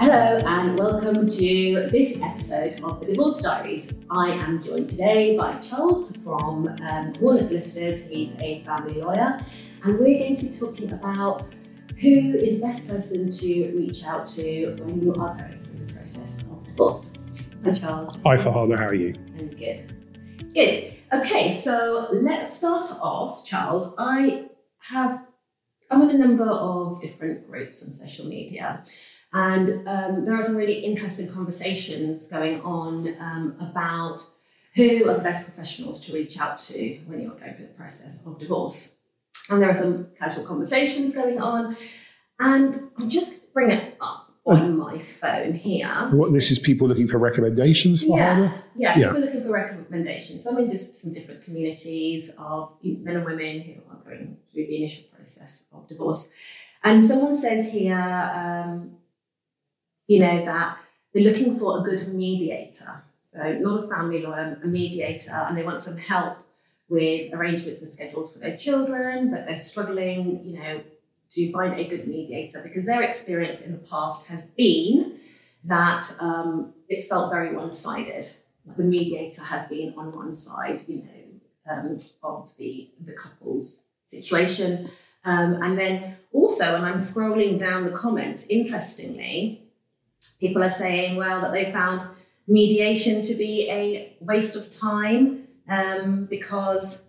Hello and welcome to this episode of the Divorce Diaries. I am joined today by Charles from um, Warners Solicitors. He's a family lawyer, and we're going to be talking about who is the best person to reach out to when you are going through the process of divorce. Hi, Charles. Hi, Fahana. How are you? I'm good. Good. Okay, so let's start off, Charles. I have I'm in a number of different groups on social media, and um, there are some really interesting conversations going on um, about who are the best professionals to reach out to when you're going through the process of divorce. And there are some casual conversations going on, and I'm just bring it up on my phone here. What, this is people looking for recommendations for yeah, yeah, Yeah. people looking for recommendations. I'm in just some different communities of men and women who are going through the initial process of divorce. And someone says here, um, you know, that they're looking for a good mediator. So not a family lawyer, a mediator, and they want some help with arrangements and schedules for their children, but they're struggling, you know, to find a good mediator because their experience in the past has been that um, it's felt very one-sided. The mediator has been on one side, you know, um, of the the couple's situation, um, and then also, and I'm scrolling down the comments. Interestingly, people are saying, well, that they found mediation to be a waste of time um, because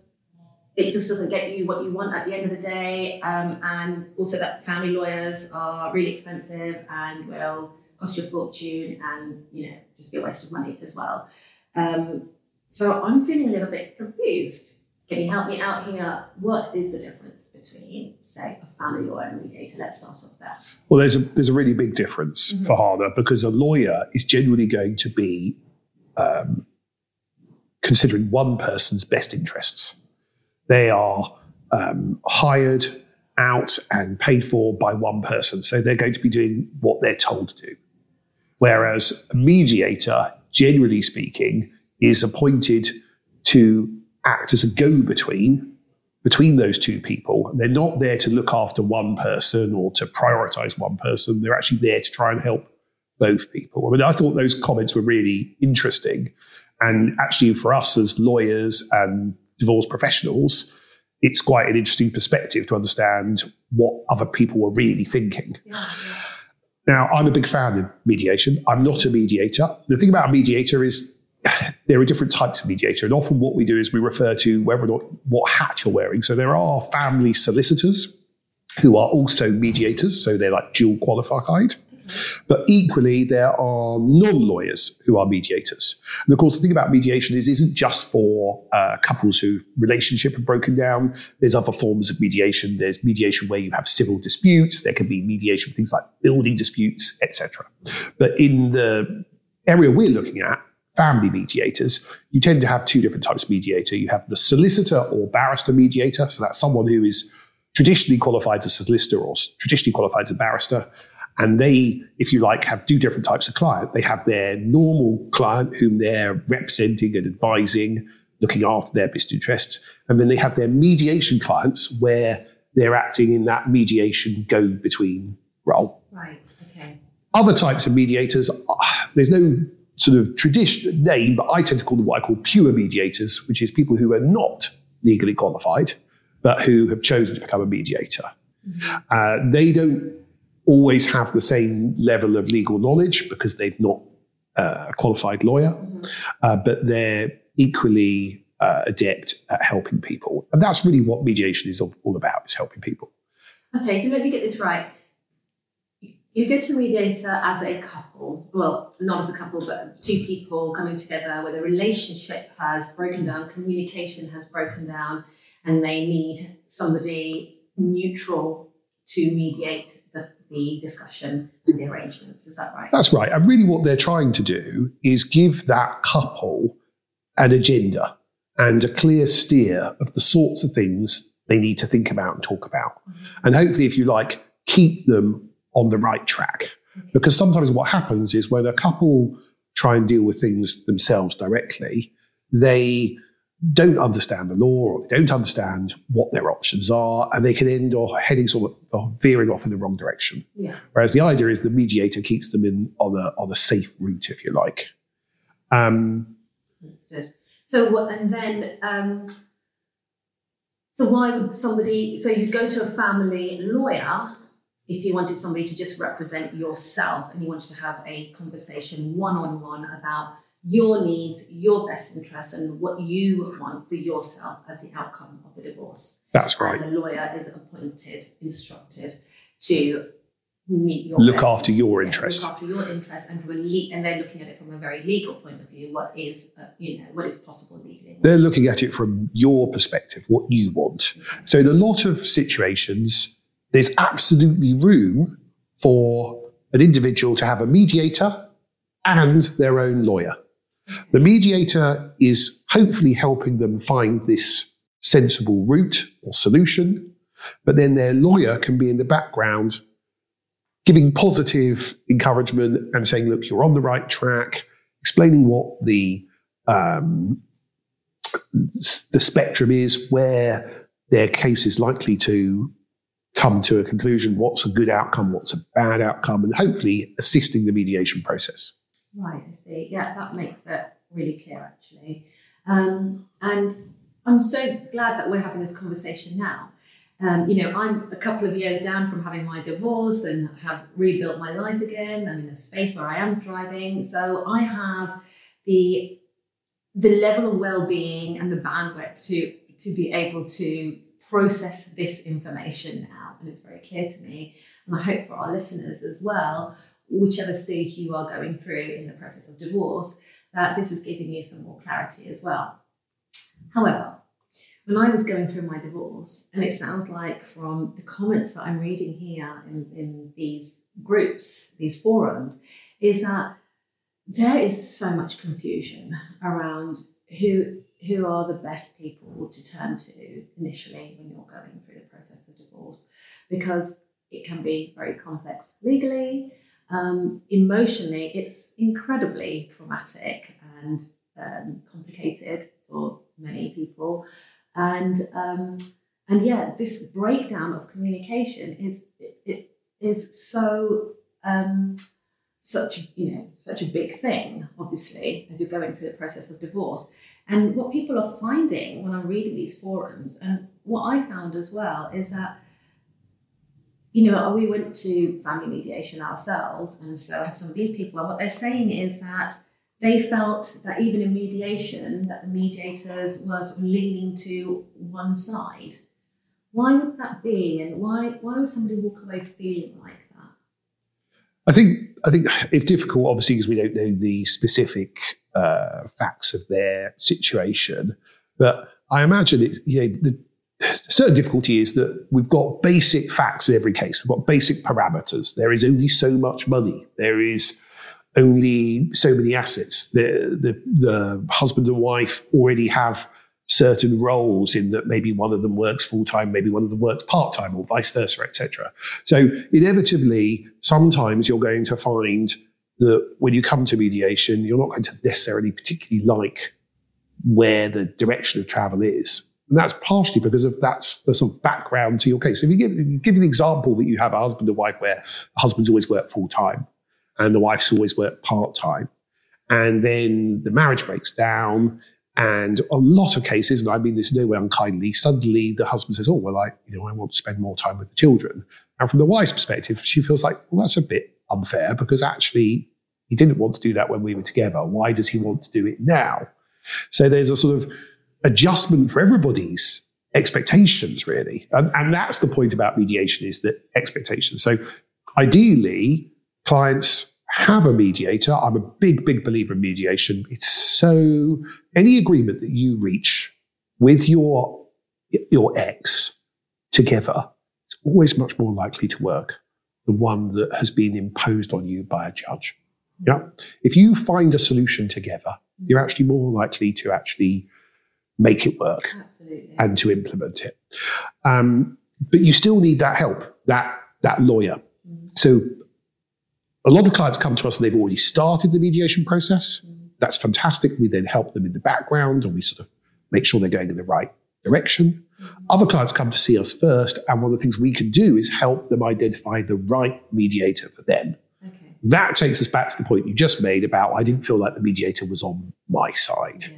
it just doesn't get you what you want at the end of the day, um, and also that family lawyers are really expensive and will cost you a fortune, and you know just be a waste of money as well. Um, so I'm feeling a little bit confused. Can you help me out here? What is the difference between, say, a family lawyer and a mediator? Let's start off there. Well, there's a there's a really big difference Mhm. Fahana because a lawyer is generally going to be um, considering one person's best interests. They are um, hired out and paid for by one person, so they're going to be doing what they're told to do. Whereas a mediator, generally speaking, is appointed to act as a go-between between those two people. They're not there to look after one person or to prioritize one person. They're actually there to try and help both people. I mean, I thought those comments were really interesting. And actually, for us as lawyers and divorce professionals, it's quite an interesting perspective to understand what other people were really thinking. Yeah. Now, I'm a big fan of mediation. I'm not a mediator. The thing about a mediator is there are different types of mediator. And often what we do is we refer to whether or not what hat you're wearing. So there are family solicitors who are also mediators. So they're like dual qualified. But equally, there are non lawyers who are mediators. And of course, the thing about mediation is, isn't just for uh, couples whose relationship have broken down. There's other forms of mediation. There's mediation where you have civil disputes. There can be mediation for things like building disputes, etc. But in the area we're looking at, family mediators, you tend to have two different types of mediator. You have the solicitor or barrister mediator. So that's someone who is traditionally qualified as a solicitor or traditionally qualified as a barrister. And they, if you like, have two different types of client. They have their normal client whom they're representing and advising, looking after their business interests. And then they have their mediation clients where they're acting in that mediation go between role. Right. Okay. Other types of mediators, ah, there's no sort of traditional name, but I tend to call them what I call pure mediators, which is people who are not legally qualified, but who have chosen to become a mediator. Uh, they don't always have the same level of legal knowledge because they're not uh, a qualified lawyer, Mhm. uh, but they're equally uh, adept at helping people. And that's really what mediation is all all about, is helping people. Okay, so let me get this right. You go to a mediator as a couple, well, not as a couple, but two people coming together where the relationship has broken down, communication has broken down, and they need somebody neutral to mediate the, the discussion and the arrangements. Is that right? That's right. And really, what they're trying to do is give that couple an agenda and a clear steer of the sorts of things they need to think about and talk about. Mm-hmm. And hopefully, if you like, keep them on the right track. Because sometimes what happens is when a couple try and deal with things themselves directly, they don't understand the law or they don't understand what their options are, and they can end or heading sort of or veering off in the wrong direction. Yeah. Whereas the idea is the mediator keeps them in on a on a safe route, if you like. Um, Understood. So what? And then, um, so why would somebody? So you'd go to a family lawyer if you wanted somebody to just represent yourself, and you wanted to have a conversation one on one about your needs, your best interests, and what you want for yourself as the outcome of the divorce. that's right. And the lawyer is appointed, instructed to meet your Look best- after your interests. Look after your interests, and from a le- and they're looking at it from a very legal point of view. What is uh, you know what is possible legally? They're looking at it from your perspective, what you want. So, in a lot of situations, there's absolutely room for an individual to have a mediator and their own lawyer. The mediator is hopefully helping them find this sensible route or solution, but then their lawyer can be in the background giving positive encouragement and saying, look, you're on the right track, explaining what the um, the spectrum is, where their case is likely to come to a conclusion, what's a good outcome, what's a bad outcome, and hopefully assisting the mediation process. Right, I see. Yeah, that makes it really clear actually. Um, and I'm so glad that we're having this conversation now. Um, you know, I'm a couple of years down from having my divorce and have rebuilt my life again. I'm in a space where I am thriving. So I have the the level of well-being and the bandwidth to to be able to process this information now. And it's very clear to me. And I hope for our listeners as well, whichever stage you are going through in the process of divorce, that this is giving you some more clarity as well. However, when I was going through my divorce, and it sounds like from the comments that I'm reading here in, in these groups, these forums, is that there is so much confusion around who who are the best people to turn to initially when you're going through the process of divorce, because it can be very complex legally, um, emotionally, it's incredibly traumatic and um, complicated for many people, and um, and yeah, this breakdown of communication is it, it is so um, such you know such a big thing, obviously, as you're going through the process of divorce. And what people are finding when I'm reading these forums, and what I found as well, is that you know, we went to family mediation ourselves, and so I have some of these people, and what they're saying is that they felt that even in mediation, that the mediators were leaning to one side. Why would that be, and why why would somebody walk away feeling like? I think I think it's difficult, obviously, because we don't know the specific uh, facts of their situation. But I imagine it. You know, the, the certain difficulty is that we've got basic facts in every case. We've got basic parameters. There is only so much money. There is only so many assets. The the, the husband and wife already have certain roles in that maybe one of them works full time, maybe one of them works part time, or vice versa, etc. So inevitably, sometimes you're going to find that when you come to mediation, you're not going to necessarily particularly like where the direction of travel is. And that's partially because of that's the sort of background to your case. If you give, you give an example that you have a husband and wife where the husband's always worked full time and the wife's always worked part time, and then the marriage breaks down, and a lot of cases, and I mean this no way unkindly, suddenly the husband says, "Oh, well, I you know I want to spend more time with the children," and from the wife's perspective, she feels like, "Well, that's a bit unfair because actually he didn't want to do that when we were together. Why does he want to do it now?" So there's a sort of adjustment for everybody's expectations, really. And, and that's the point about mediation is that expectations. So ideally, clients have a mediator. I'm a big, big believer in mediation. It's so any agreement that you reach with your your ex together, it's always much more likely to work than one that has been imposed on you by a judge. Yeah. If you find a solution together, you're actually more likely to actually make it work Absolutely. and to implement it. Um, but you still need that help, that that lawyer. Mm. So a lot of clients come to us and they've already started the mediation process. That's fantastic. We then help them in the background and we sort of make sure they're going in the right direction. Other clients come to see us first, and one of the things we can do is help them identify the right mediator for them. Okay. That takes us back to the point you just made about I didn't feel like the mediator was on my side. Yeah.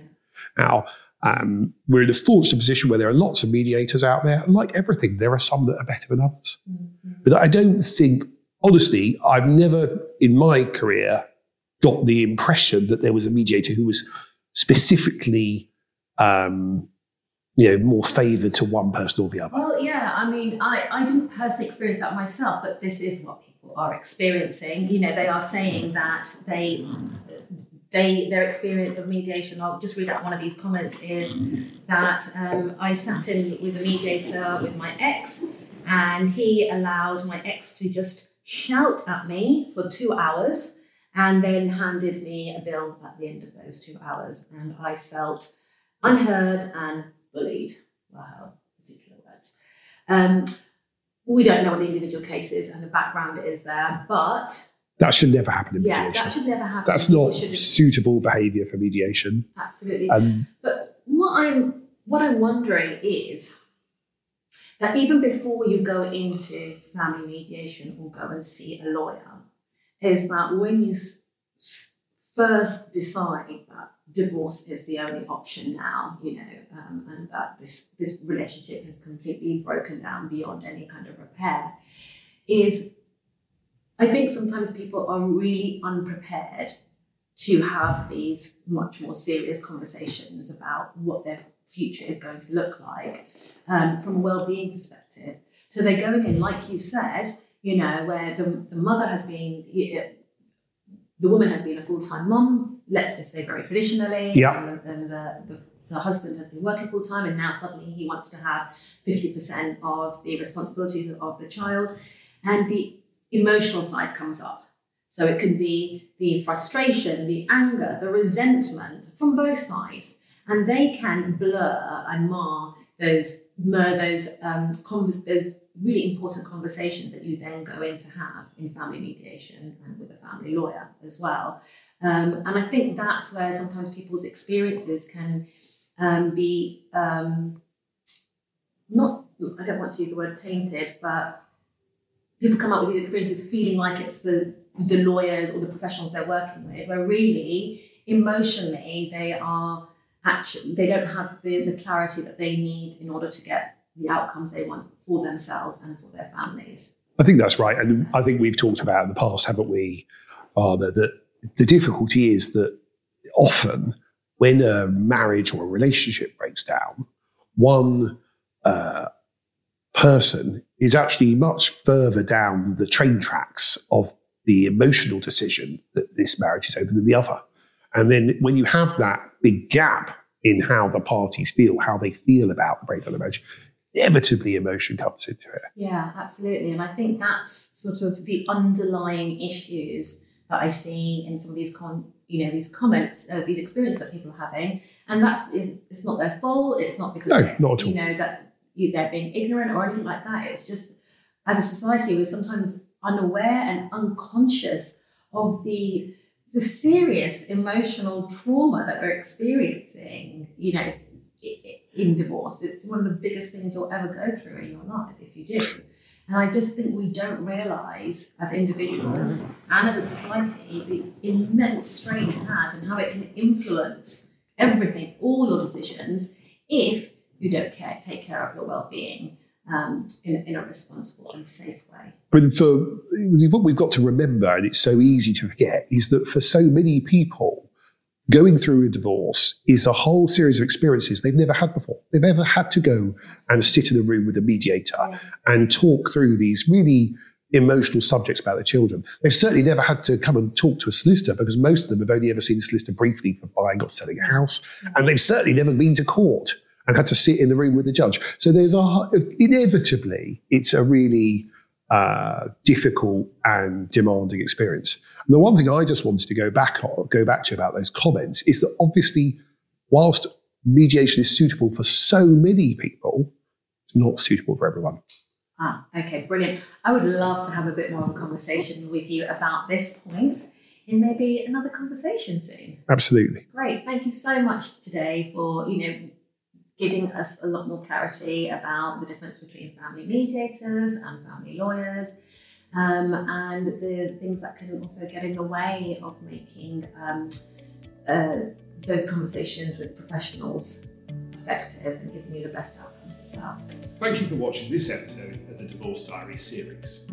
Now, um, we're in a fortunate position where there are lots of mediators out there. And like everything, there are some that are better than others. Mhm. But I don't think, honestly, I've never in my career got the impression that there was a mediator who was specifically, um, you know, more favoured to one person or the other. Well, yeah, I mean, I, I didn't personally experience that myself, but this is what people are experiencing. You know, they are saying that they they their experience of mediation. I'll just read out one of these comments is that um, I sat in with a mediator with my ex, and he allowed my ex to just shout at me for two hours, and then handed me a bill at the end of those two hours, and I felt unheard and bullied. Wow, particular words. Um, we don't know what the individual case is and the background is there, but That should never happen in yeah, mediation. that should never happen. That's not suitable behaviour for mediation. absolutely. And But what I'm what I'm wondering is that even before you go into family mediation or go and see a lawyer, is that when you first decide that divorce is the only option now, you know, um, and that this this relationship has completely broken down beyond any kind of repair, is I think sometimes people are really unprepared to have these much more serious conversations about what their future is going to look like um, from a well-being perspective. So they're going in, like you said, you know, where the, the mother has been, the woman has been a full-time mom, let's just say very traditionally, Yeah. and, and the, the, the husband has been working full-time, and now suddenly he wants to have 50% of the responsibilities of the child, and the emotional side comes up. So it can be the frustration, the anger, the resentment from both sides, and they can blur and mar those those um, convers- those really important conversations that you then go in to have in family mediation and with a family lawyer as well. Um, and I think that's where sometimes people's experiences can um, be um, not. I don't want to use the word tainted, but people come up with these experiences feeling like it's the the lawyers or the professionals they're working with, where really emotionally they are actually they don't have the, the clarity that they need in order to get the outcomes they want for themselves and for their families. I think that's right. And I think we've talked about in the past, haven't we, Fahana, that the difficulty is that often when a marriage or a relationship breaks down, one uh, person is actually much further down the train tracks of the emotional decision that this marriage is over than the other. And then when you have that big gap in how the parties feel, how they feel about the breakdown of the marriage, inevitably emotion comes into it. Yeah, absolutely. And I think that's sort of the underlying issues that I see in some of these con, you know, these comments, uh, these experiences that people are having. And that's it's not their fault. It's not because No, not at you know that they're being ignorant or anything like that. It's just as a society we're sometimes unaware and unconscious of the the serious emotional trauma that we're experiencing. You know, in divorce, it's one of the biggest things you'll ever go through in your life if you do. And I just think we don't realise as individuals and as a society the immense strain it has and how it can influence everything, all your decisions, if you don't care, take care of your well-being um, in, in a responsible and safe way. But for what we've got to remember, and it's so easy to forget, is that for so many people, going through a divorce is a whole series of experiences they've never had before. They've never had to go and sit in a room with a mediator Yeah. and talk through these really emotional subjects about their children. They've certainly never had to come and talk to a solicitor because most of them have only ever seen a solicitor briefly for buying or selling a house. And they've certainly never been to court and had to sit in the room with the judge. So there's a, inevitably, it's a really uh, difficult and demanding experience. And the one thing I just wanted to go back on, go back to about those comments is that obviously, whilst mediation is suitable for so many people, it's not suitable for everyone. Ah, okay, brilliant. I would love to have a bit more of a conversation with you about this point in maybe another conversation soon. Absolutely. Great. Thank you so much today for, you know, giving us a lot more clarity about the difference between family mediators and family lawyers. Um, and the things that can also get in the way of making um, uh, those conversations with professionals effective and giving you the best outcomes as well. Thank you for watching this episode of the Divorce Diary series.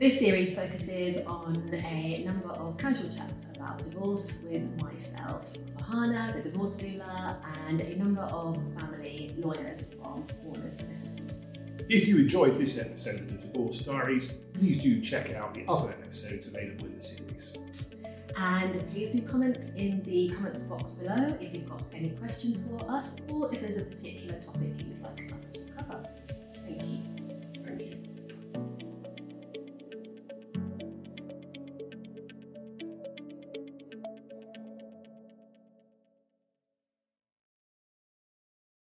This series focuses on a number of casual chats about divorce with myself, Fahana, the divorce doula, and a number of family lawyers from Warners Solicitors. If you enjoyed this episode of the Divorce Diaries, please do check out the other episodes available in the series. And please do comment in the comments box below if you've got any questions for us or if there's a particular topic